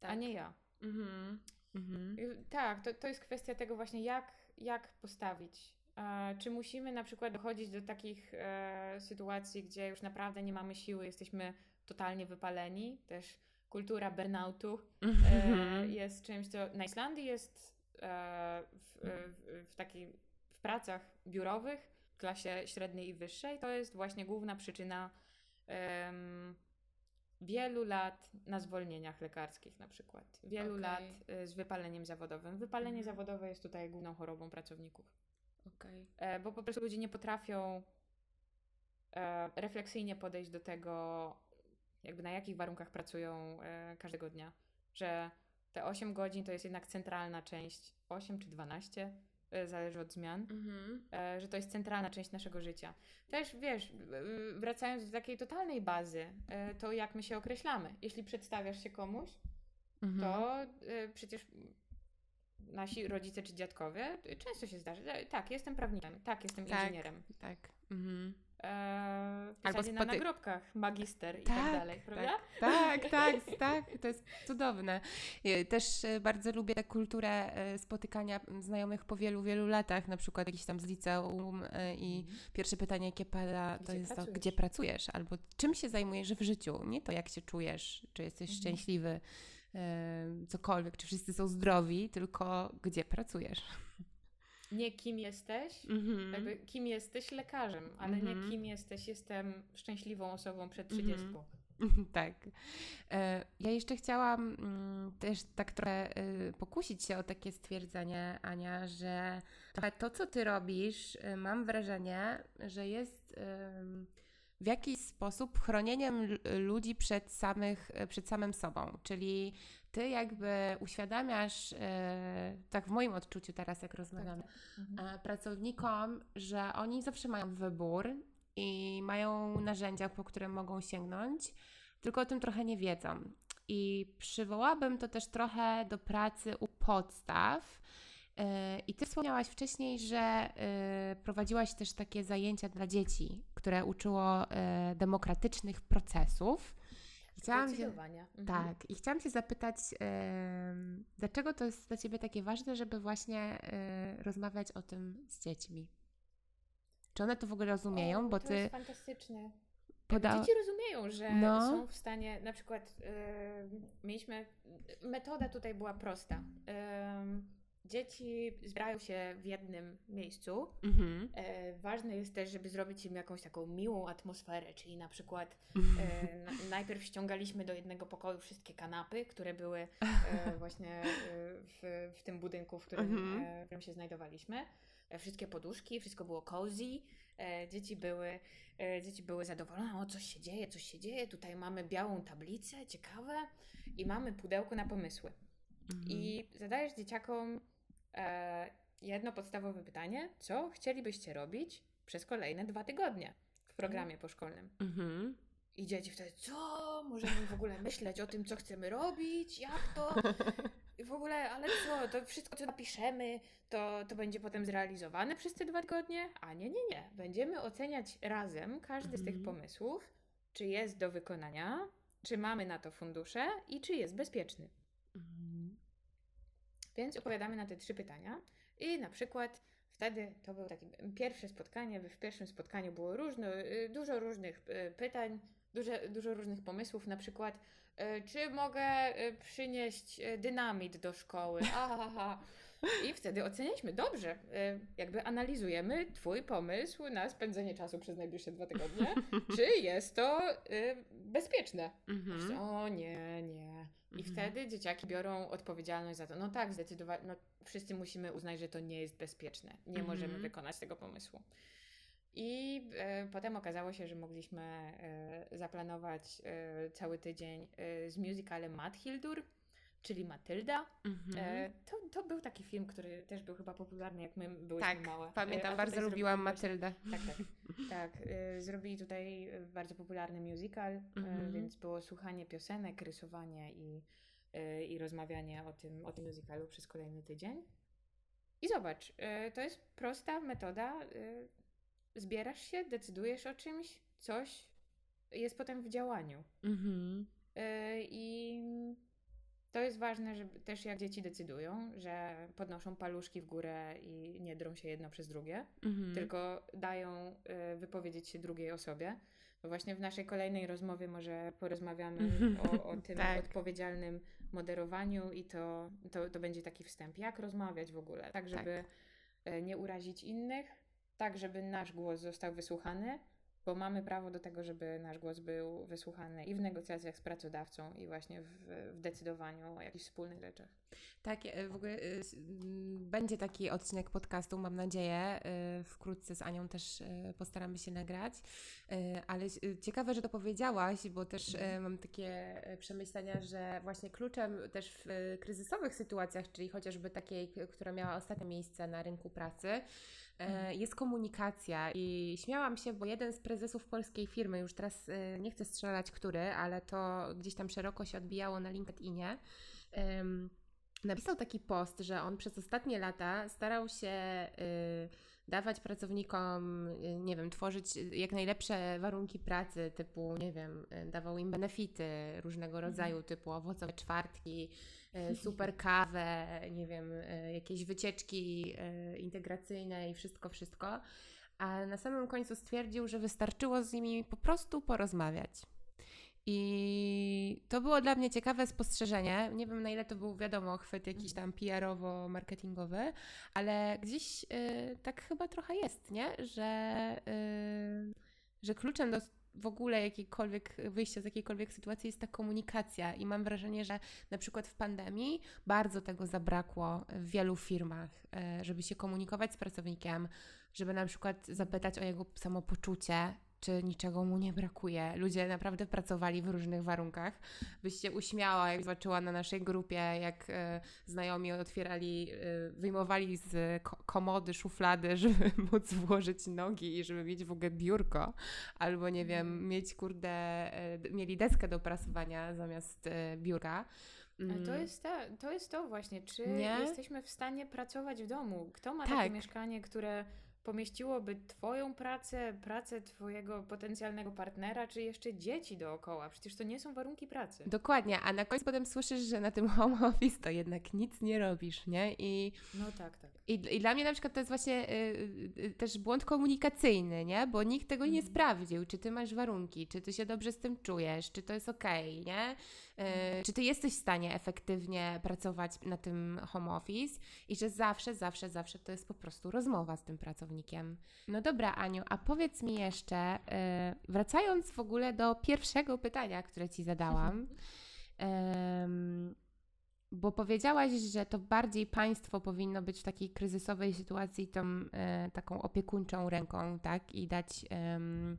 a Tak. nie ja. Mhm. Mhm. Y, Tak, to, to jest kwestia tego właśnie, jak, jak postawić. E, czy musimy na przykład dochodzić do takich e, sytuacji, gdzie już naprawdę nie mamy siły, jesteśmy totalnie wypaleni. Też kultura burnoutu e, Mhm. jest czymś, co na Islandii jest e, w, w, w takiej w pracach biurowych, w klasie średniej i wyższej. To jest właśnie główna przyczyna wielu lat na zwolnieniach lekarskich na przykład. Wielu Okej. lat e, z wypaleniem zawodowym. Wypalenie Mhm. zawodowe jest tutaj główną chorobą pracowników. E, bo po prostu ludzie nie potrafią e, refleksyjnie podejść do tego, jakby na jakich warunkach pracują e, każdego dnia. Że te 8 godzin to jest jednak centralna część, 8 czy 12, e, zależy od zmian, Mhm. e, że to jest centralna część naszego życia. Też wiesz, wracając do takiej totalnej bazy, to jak my się określamy. Jeśli przedstawiasz się komuś, Mhm. to przecież nasi rodzice czy dziadkowie często się zdarza. Tak, jestem prawnikiem, tak, jestem Tak. inżynierem. Tak. Mhm. W Albo zasadzie na spoty- nagrobkach magister i tak, dalej, prawda? Tak, tak, tak. To jest cudowne. E, Też e, bardzo lubię tę kulturę e, spotykania znajomych po wielu, wielu latach, na przykład jakiś tam z liceum e, i Mhm. pierwsze pytanie, jakie pada, to Gdzie jest to, pracujesz? gdzie pracujesz, albo czym się zajmujesz w życiu. Nie to, jak się czujesz, czy jesteś Mhm. szczęśliwy, e, cokolwiek, czy wszyscy są zdrowi, tylko gdzie pracujesz. Nie kim jesteś, Mhm. jakby kim jesteś lekarzem, ale Mhm. nie kim jesteś, jestem szczęśliwą osobą przed Mhm. 30. Tak. E, Ja jeszcze chciałam mm, też tak trochę y, pokusić się o takie stwierdzenie, Ania, że to, co ty robisz, y, mam wrażenie, że jest w jakiś sposób chronieniem ludzi przed, samych, przed samym sobą. Czyli ty jakby uświadamiasz, e, tak w moim odczuciu teraz, jak rozmawiamy, Mhm. e, pracownikom, że oni zawsze mają wybór i mają narzędzia, po które mogą sięgnąć, tylko o tym trochę nie wiedzą. I przywołałabym to też trochę do pracy u podstaw. E, I ty wspomniałaś wcześniej, że prowadziłaś też takie zajęcia dla dzieci, które uczyło demokratycznych procesów. Chciałam się. Mhm. tak, i chciałam się zapytać, em, dlaczego to jest dla Ciebie takie ważne, żeby właśnie e, rozmawiać o tym z dziećmi? Czy one to w ogóle rozumieją? O, bo to Ty jest fantastyczne. poda... Dzieci rozumieją, że No. są w stanie, na przykład mieliśmy, metoda tutaj była prosta. Dzieci zbierają się w jednym miejscu. Mhm. E, ważne jest też, żeby zrobić im jakąś taką miłą atmosferę, czyli na przykład e, na, najpierw ściągaliśmy do jednego pokoju wszystkie kanapy, które były e, właśnie e, w, w tym budynku, w którym, Mhm. e, w którym się znajdowaliśmy. E, wszystkie poduszki, wszystko było cozy. Dzieci, były, dzieci były zadowolone, o coś się dzieje, coś się dzieje. Tutaj mamy białą tablicę, ciekawe. I mamy pudełko na pomysły. Mhm. I zadajesz dzieciakom jedno podstawowe pytanie: co chcielibyście robić przez kolejne dwa tygodnie w programie poszkolnym? Mhm. I dzieci wtedy, co? Możemy w ogóle myśleć o tym, co chcemy robić? Jak to? I w ogóle, ale co? To wszystko, co napiszemy, to, to będzie potem zrealizowane przez te dwa tygodnie? A nie, nie, nie. Będziemy oceniać razem każdy z tych Mhm. pomysłów, czy jest do wykonania, czy mamy na to fundusze i czy jest bezpieczny. Więc odpowiadamy na te trzy pytania. I na przykład wtedy to było takie pierwsze spotkanie, w pierwszym spotkaniu było różno, y, dużo różnych y, pytań, dużo różnych pomysłów, na przykład y, czy mogę przynieść dynamit do szkoły? I wtedy ocenialiśmy, dobrze, y, jakby analizujemy Twój pomysł na spędzenie czasu przez najbliższe dwa tygodnie, czy jest to y, bezpieczne. Mhm. O nie, nie. I Mhm. wtedy dzieciaki biorą odpowiedzialność za to. No tak, zdecydowanie, no, wszyscy musimy uznać, że to nie jest bezpieczne. Nie Mhm. możemy wykonać tego pomysłu. I e, potem okazało się, że mogliśmy e, zaplanować e, cały tydzień z musicalem Mathildur, czyli Matylda. Mhm. E, to, to był taki film, który też był chyba popularny, jak my byliśmy tak, małe. E, pamiętam, a bardzo lubiłam Matyldę. tak, tak. Tak, y, zrobili tutaj bardzo popularny musical, Mhm. więc było słuchanie piosenek, rysowanie i, y, i rozmawianie o tym, o tym musicalu przez kolejny tydzień. I zobacz, to jest prosta metoda. Zbierasz się, decydujesz o czymś, coś jest potem w działaniu. Mhm. Y, I to jest ważne, żeby też jak dzieci decydują, że podnoszą paluszki w górę i nie drą się jedno przez drugie, Mhm. tylko dają y, wypowiedzieć się drugiej osobie. Bo właśnie w naszej kolejnej rozmowie może porozmawiamy o, o tym Tak. odpowiedzialnym moderowaniu i to, to, to będzie taki wstęp. Jak rozmawiać w ogóle, tak żeby e, nie urazić innych, tak żeby nasz głos został wysłuchany, bo mamy prawo do tego, żeby nasz głos był wysłuchany i w negocjacjach z pracodawcą, i właśnie w, w decydowaniu o jakichś wspólnych rzeczach. Tak, e, w ogóle e, będzie taki odcinek podcastu, mam nadzieję. e, Wkrótce z Anią też postaramy się nagrać. Ale ciekawe, że to powiedziałaś, bo też e, mam takie przemyślenia, że właśnie kluczem też w kryzysowych sytuacjach, czyli chociażby takiej, która miała ostatnie miejsce na rynku pracy, e, jest komunikacja. I śmiałam się, bo jeden z prezesów polskiej firmy, już teraz e, nie chcę strzelać który, ale to gdzieś tam szeroko się odbijało na LinkedInie. napisał taki post, że on przez ostatnie lata starał się y, dawać pracownikom, y, nie wiem, tworzyć jak najlepsze warunki pracy, typu, nie wiem, y, dawał im benefity różnego rodzaju, typu owocowe czwartki, y, super kawę, nie wiem, y, jakieś wycieczki y, integracyjne i wszystko, wszystko. A na samym końcu stwierdził, że wystarczyło z nimi po prostu porozmawiać. I to było dla mnie ciekawe spostrzeżenie. Nie wiem, na ile to był, wiadomo, chwyt jakiś tam PR-owo-marketingowy, ale gdzieś y, tak chyba trochę jest, nie? Że, y, że kluczem do w ogóle jakiejkolwiek wyjścia z jakiejkolwiek sytuacji jest ta komunikacja. I mam wrażenie, że na przykład w pandemii bardzo tego zabrakło w wielu firmach, y, żeby się komunikować z pracownikiem, żeby na przykład zapytać o jego samopoczucie czy niczego mu nie brakuje. Ludzie naprawdę pracowali w różnych warunkach. Byś się uśmiała, jak zobaczyła na naszej grupie, jak e, znajomi otwierali, e, wyjmowali z ko- komody szuflady, żeby móc włożyć nogi i żeby mieć w ogóle biurko, albo nie wiem, mieć kurde, e, mieli deskę do prasowania zamiast biura. Ale to Mm, jest, ta, to jest to właśnie, czy Nie? jesteśmy w stanie pracować w domu? Kto ma Tak. takie mieszkanie, które pomieściłoby Twoją pracę, pracę Twojego potencjalnego partnera, czy jeszcze dzieci dookoła? Przecież to nie są warunki pracy. Dokładnie, a na końcu potem słyszysz, że na tym home office to jednak nic nie robisz, nie? I No tak, tak. I, I dla mnie na przykład to jest właśnie y, y, też błąd komunikacyjny, nie? Bo nikt tego nie Mhm. sprawdził, czy ty masz warunki, czy ty się dobrze z tym czujesz, czy to jest okej, nie? Y, czy ty jesteś w stanie efektywnie pracować na tym home office i że zawsze, zawsze, zawsze to jest po prostu rozmowa z tym pracownikiem. No dobra, Aniu, a powiedz mi jeszcze, y, wracając w ogóle do pierwszego pytania, które ci zadałam, bo powiedziałaś, że to bardziej państwo powinno być w takiej kryzysowej sytuacji tą e, taką opiekuńczą ręką, tak? I dać, em,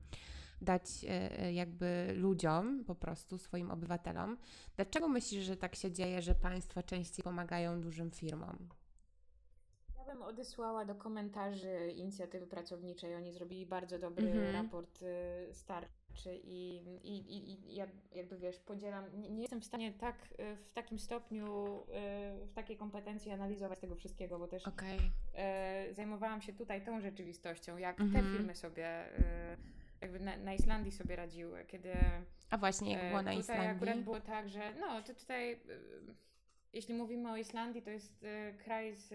dać e, e, jakby ludziom, po prostu swoim obywatelom. Dlaczego myślisz, że tak się dzieje, że państwa częściej pomagają dużym firmom? Ja bym odesłała do komentarzy inicjatywy pracowniczej. Oni zrobili bardzo dobry Mhm. raport y, starczy i, i, i, i ja jakby wiesz, podzielam, nie, nie jestem w stanie tak y, w takim stopniu, y, w takiej kompetencji analizować tego wszystkiego, bo też e, zajmowałam się tutaj tą rzeczywistością, jak Mhm. te firmy sobie jakby na, na Islandii sobie radziły, kiedy A właśnie, jak e, było na tutaj Islandii? akurat było tak, że no to tutaj e, jeśli mówimy o Islandii, to jest e, kraj z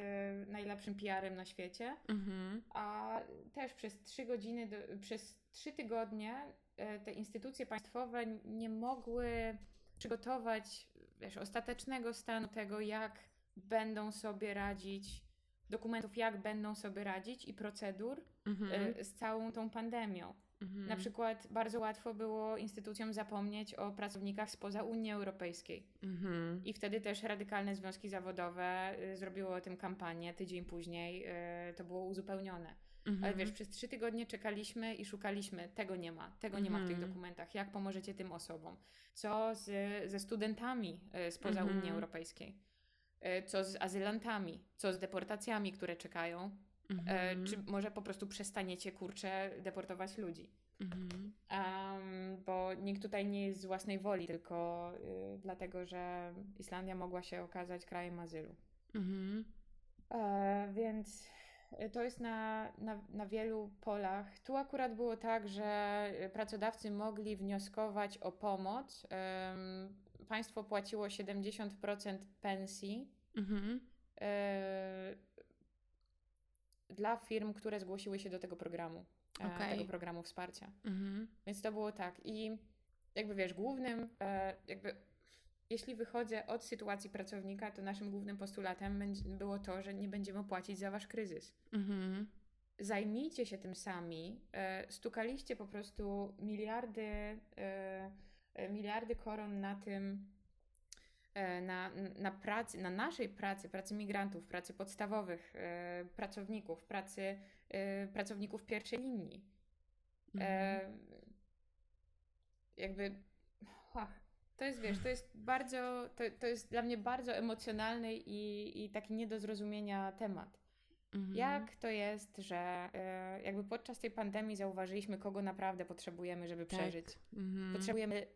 najlepszym PR-em na świecie, Mhm. a też przez trzy godziny, do, przez trzy tygodnie te instytucje państwowe nie mogły przygotować wiesz, ostatecznego stanu tego, jak będą sobie radzić, dokumentów, jak będą sobie radzić i procedur Mhm. z całą tą pandemią. Mhm. Na przykład bardzo łatwo było instytucjom zapomnieć o pracownikach spoza Unii Europejskiej. Mhm. I wtedy też radykalne związki zawodowe y, zrobiły o tym kampanię. Tydzień później y, to było uzupełnione. Ale Mhm. wiesz, przez trzy tygodnie czekaliśmy i szukaliśmy. Tego nie ma, tego nie ma w tych Mhm. dokumentach. Jak pomożecie tym osobom? Co z, ze studentami y, spoza Mhm. Unii Europejskiej? Y, Co z azylantami? Co z deportacjami, które czekają? E, Mhm. Czy może po prostu przestaniecie, kurczę, deportować ludzi? Mhm. Em, bo nikt tutaj nie jest z własnej woli, tylko y, dlatego, że Islandia mogła się okazać krajem azylu. Mhm. E, więc to jest na, na, na wielu polach. Tu akurat było tak, że pracodawcy mogli wnioskować o pomoc. Państwo płaciło 70% pensji Mhm. e, dla firm, które zgłosiły się do tego programu, e, Okej. tego programu wsparcia. Mhm. Więc to było tak. I jakby wiesz, głównym, e, jakby jeśli wychodzę od sytuacji pracownika, to naszym głównym postulatem było to, że nie będziemy płacić za wasz kryzys. Mhm. Zajmijcie się tym sami. E, stukaliście po prostu miliardy, miliardy koron na tym, na, na pracy, na naszej pracy, pracy migrantów, pracy podstawowych, e, pracowników, pracy e, pracowników pierwszej linii. Mhm. E, jakby ach, to jest, wiesz, to jest bardzo, to, to jest dla mnie bardzo emocjonalny i, i taki nie do zrozumienia temat. Mhm. Jak to jest, że e, jakby podczas tej pandemii zauważyliśmy, kogo naprawdę potrzebujemy, żeby Tak. przeżyć. Mhm. Potrzebujemy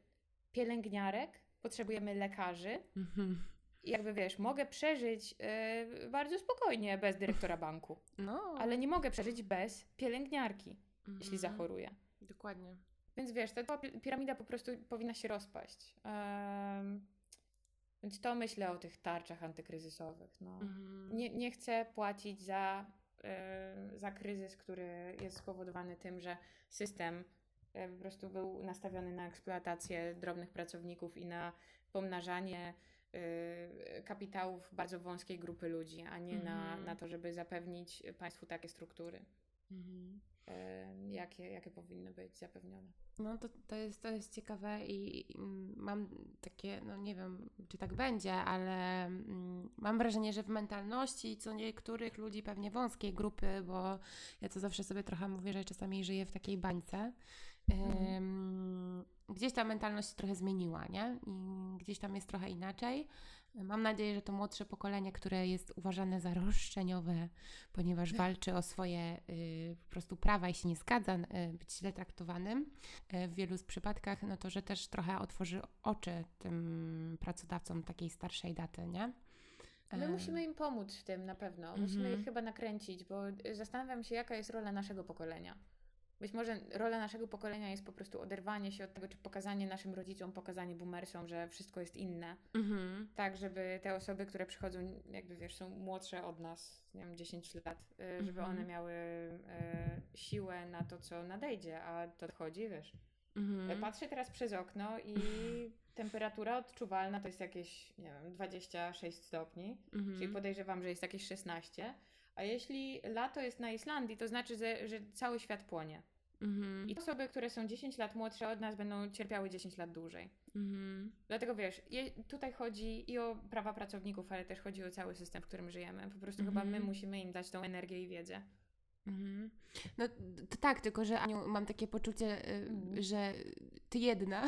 pielęgniarek, potrzebujemy lekarzy. Mhm. I jakby wiesz, mogę przeżyć e, bardzo spokojnie bez dyrektora banku, No, ale nie mogę przeżyć bez pielęgniarki, jeśli Mhm. zachoruję. Dokładnie. Więc wiesz, ta piramida po prostu powinna się rozpaść. Em, więc to myślę o tych tarczach antykryzysowych. No. Mhm. Nie, nie chcę płacić za, e, za kryzys, który jest spowodowany tym, że system po prostu był nastawiony na eksploatację drobnych pracowników i na pomnażanie e, kapitałów bardzo wąskiej grupy ludzi, a nie na, Mhm. na to, żeby zapewnić państwu takie struktury, Mhm. e, jakie, jakie powinny być zapewnione. No to, to, jest, to jest ciekawe i mam takie, no nie wiem, czy tak będzie, ale mm, mam wrażenie, że w mentalności co niektórych ludzi, pewnie wąskiej grupy, bo ja to zawsze sobie trochę mówię, że czasami żyję w takiej bańce, Ym, gdzieś ta mentalność się trochę zmieniła, nie? I gdzieś tam jest trochę inaczej. Mam nadzieję, że to młodsze pokolenie, które jest uważane za roszczeniowe, ponieważ walczy o swoje y, po prostu prawa i się nie zgadza y, być źle traktowanym y, w wielu z przypadkach, no to że też trochę otworzy oczy tym pracodawcom takiej starszej daty, nie? My musimy im pomóc w tym na pewno. Musimy Mhm. ich chyba nakręcić, bo y, zastanawiam się, jaka jest rola naszego pokolenia. Być może rola naszego pokolenia jest po prostu oderwanie się od tego, czy pokazanie naszym rodzicom, pokazanie boomersom, że wszystko jest inne. Mhm. Tak, żeby te osoby, które przychodzą, jakby wiesz, są młodsze od nas, nie wiem, 10 lat, y, żeby Mhm. one miały y, siłę na to, co nadejdzie, a to chodzi, wiesz. Mhm. Patrzę teraz przez okno i temperatura odczuwalna to jest jakieś, nie wiem, 26 stopni, Mhm. czyli podejrzewam, że jest jakieś 16. A jeśli lato jest na Islandii, to znaczy, że, że cały świat płonie. Mhm. I osoby, które są 10 lat młodsze od nas, będą cierpiały 10 lat dłużej. Mhm. Dlatego wiesz, je, tutaj chodzi i o prawa pracowników, ale też chodzi o cały system, w którym żyjemy. Po prostu chyba my Mhm. musimy im dać tą energię i wiedzę. Mhm. No to tak, tylko że Aniu, mam takie poczucie, y, Mhm. że ty jedna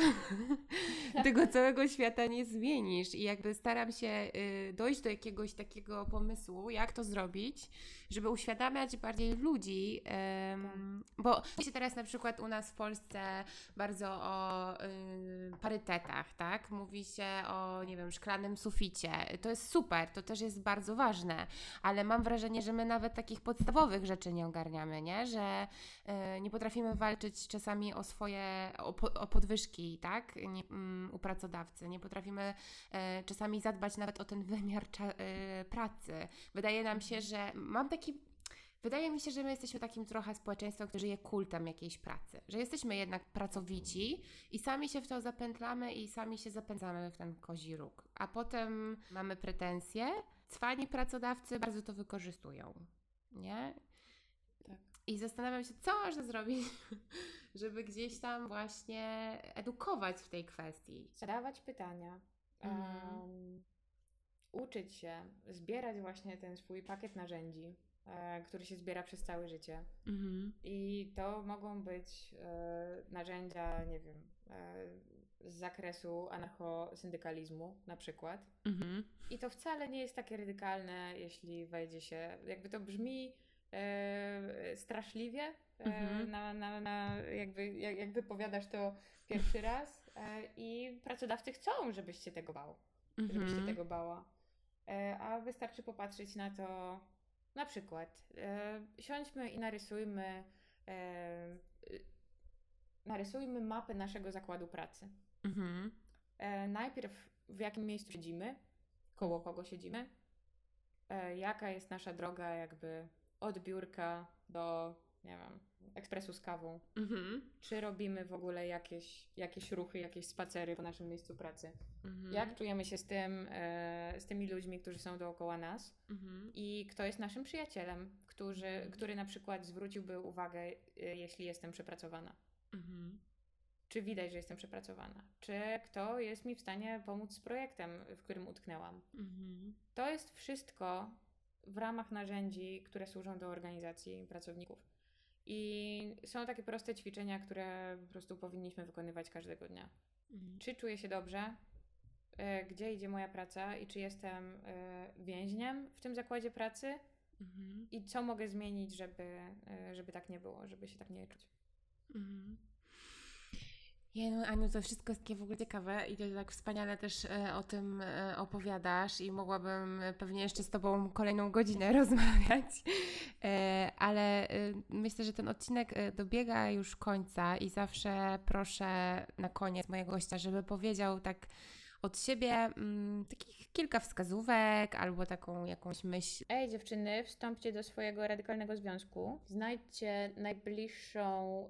tego całego świata nie zmienisz i jakby staram się y, dojść do jakiegoś takiego pomysłu, jak to zrobić, żeby uświadamiać bardziej ludzi, em, bo się teraz na przykład u nas w Polsce bardzo o y, parytetach, tak? Mówi się o, nie wiem, szklanym suficie. To jest super, to też jest bardzo ważne, ale mam wrażenie, że my nawet takich podstawowych rzeczy nie ogarniamy, nie? Że e, nie potrafimy walczyć czasami o swoje, o, po, o podwyżki, tak? Nie, mm, u pracodawcy. Nie potrafimy e, czasami zadbać nawet o ten wymiar e, pracy. Wydaje nam się, że mam taki Wydaje mi się, że my jesteśmy takim trochę społeczeństwem, które żyje kultem jakiejś pracy. Że jesteśmy jednak pracowici i sami się w to zapętlamy i sami się zapędzamy w ten kozi róg. A potem mamy pretensje. Cwani pracodawcy bardzo to wykorzystują. Nie? I zastanawiam się, co można zrobić, żeby gdzieś tam właśnie edukować w tej kwestii. Zadawać pytania, Mhm. em, uczyć się, zbierać właśnie ten swój pakiet narzędzi, e, który się zbiera przez całe życie. Mhm. I to mogą być e, narzędzia, nie wiem, e, z zakresu anarchosyndykalizmu na przykład. Mhm. I to wcale nie jest takie radykalne, jeśli wejdzie się, jakby to brzmi straszliwie, e, Mhm. na, na, na, jakby, jak, jak wypowiadasz to pierwszy raz e, i pracodawcy chcą, żebyś się tego bał, żebyś się Mhm. tego bała. E, a wystarczy popatrzeć na to, na przykład, e, siądźmy i narysujmy, e, narysujmy mapę naszego zakładu pracy. Mhm. E, najpierw w jakim miejscu siedzimy, koło kogo siedzimy, e, jaka jest nasza droga jakby od biurka do, nie wiem, ekspresu z kawą. Mhm. Czy robimy w ogóle jakieś, jakieś ruchy, jakieś spacery po naszym miejscu pracy? Mhm. Jak czujemy się z tym, e, z tymi ludźmi, którzy są dookoła nas? Mhm. I kto jest naszym przyjacielem, który, który na przykład zwróciłby uwagę, e, jeśli jestem przepracowana? Mhm. Czy widać, że jestem przepracowana? Czy kto jest mi w stanie pomóc z projektem, w którym utknęłam? Mhm. To jest wszystko w ramach narzędzi, które służą do organizacji pracowników. I są takie proste ćwiczenia, które po prostu powinniśmy wykonywać każdego dnia. Mhm. Czy czuję się dobrze? E, Gdzie idzie moja praca i czy jestem e, więźniem w tym zakładzie pracy? Mhm. I co mogę zmienić, żeby, e, żeby tak nie było, żeby się tak nie czuć? Mhm. No Aniu, to wszystko jest takie w ogóle ciekawe i ty tak wspaniale też e, o tym e, opowiadasz i mogłabym e, pewnie jeszcze z Tobą kolejną godzinę rozmawiać, ale myślę, że ten odcinek dobiega już końca i zawsze proszę na koniec mojego gościa, żeby powiedział tak od siebie mm, takich kilka wskazówek albo taką jakąś myśl. Ej, dziewczyny, wstąpcie do swojego radykalnego związku. Znajdźcie najbliższą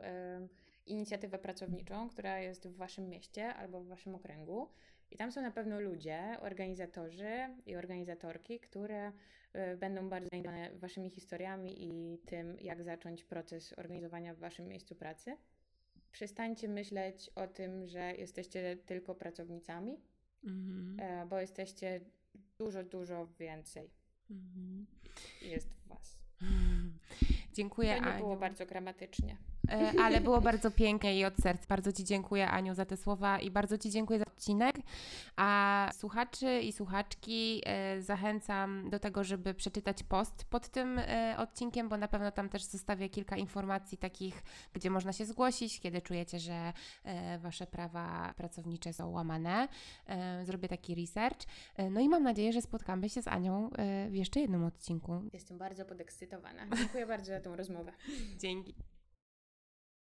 inicjatywę pracowniczą, która jest w waszym mieście albo w waszym okręgu. I tam są na pewno ludzie, organizatorzy i organizatorki, które e, będą bardzo zainteresowane waszymi historiami i tym, jak zacząć proces organizowania w waszym miejscu pracy. Przestańcie myśleć o tym, że jesteście tylko pracownicami, Mhm. e, bo jesteście dużo, dużo więcej Mhm. jest w was. Dziękuję, To nie Aniu. było bardzo gramatycznie. E, ale było bardzo pięknie i od serca. Bardzo Ci dziękuję, Aniu, za te słowa i bardzo Ci dziękuję za odcinek. A słuchaczy i słuchaczki e, zachęcam do tego, żeby przeczytać post pod tym e, odcinkiem, bo na pewno tam też zostawię kilka informacji takich, gdzie można się zgłosić, kiedy czujecie, że Wasze prawa pracownicze są łamane. Zrobię taki research. No i mam nadzieję, że spotkamy się z Anią w jeszcze jednym odcinku. Jestem bardzo podekscytowana. Dziękuję bardzo za tą rozmowę. Dzięki.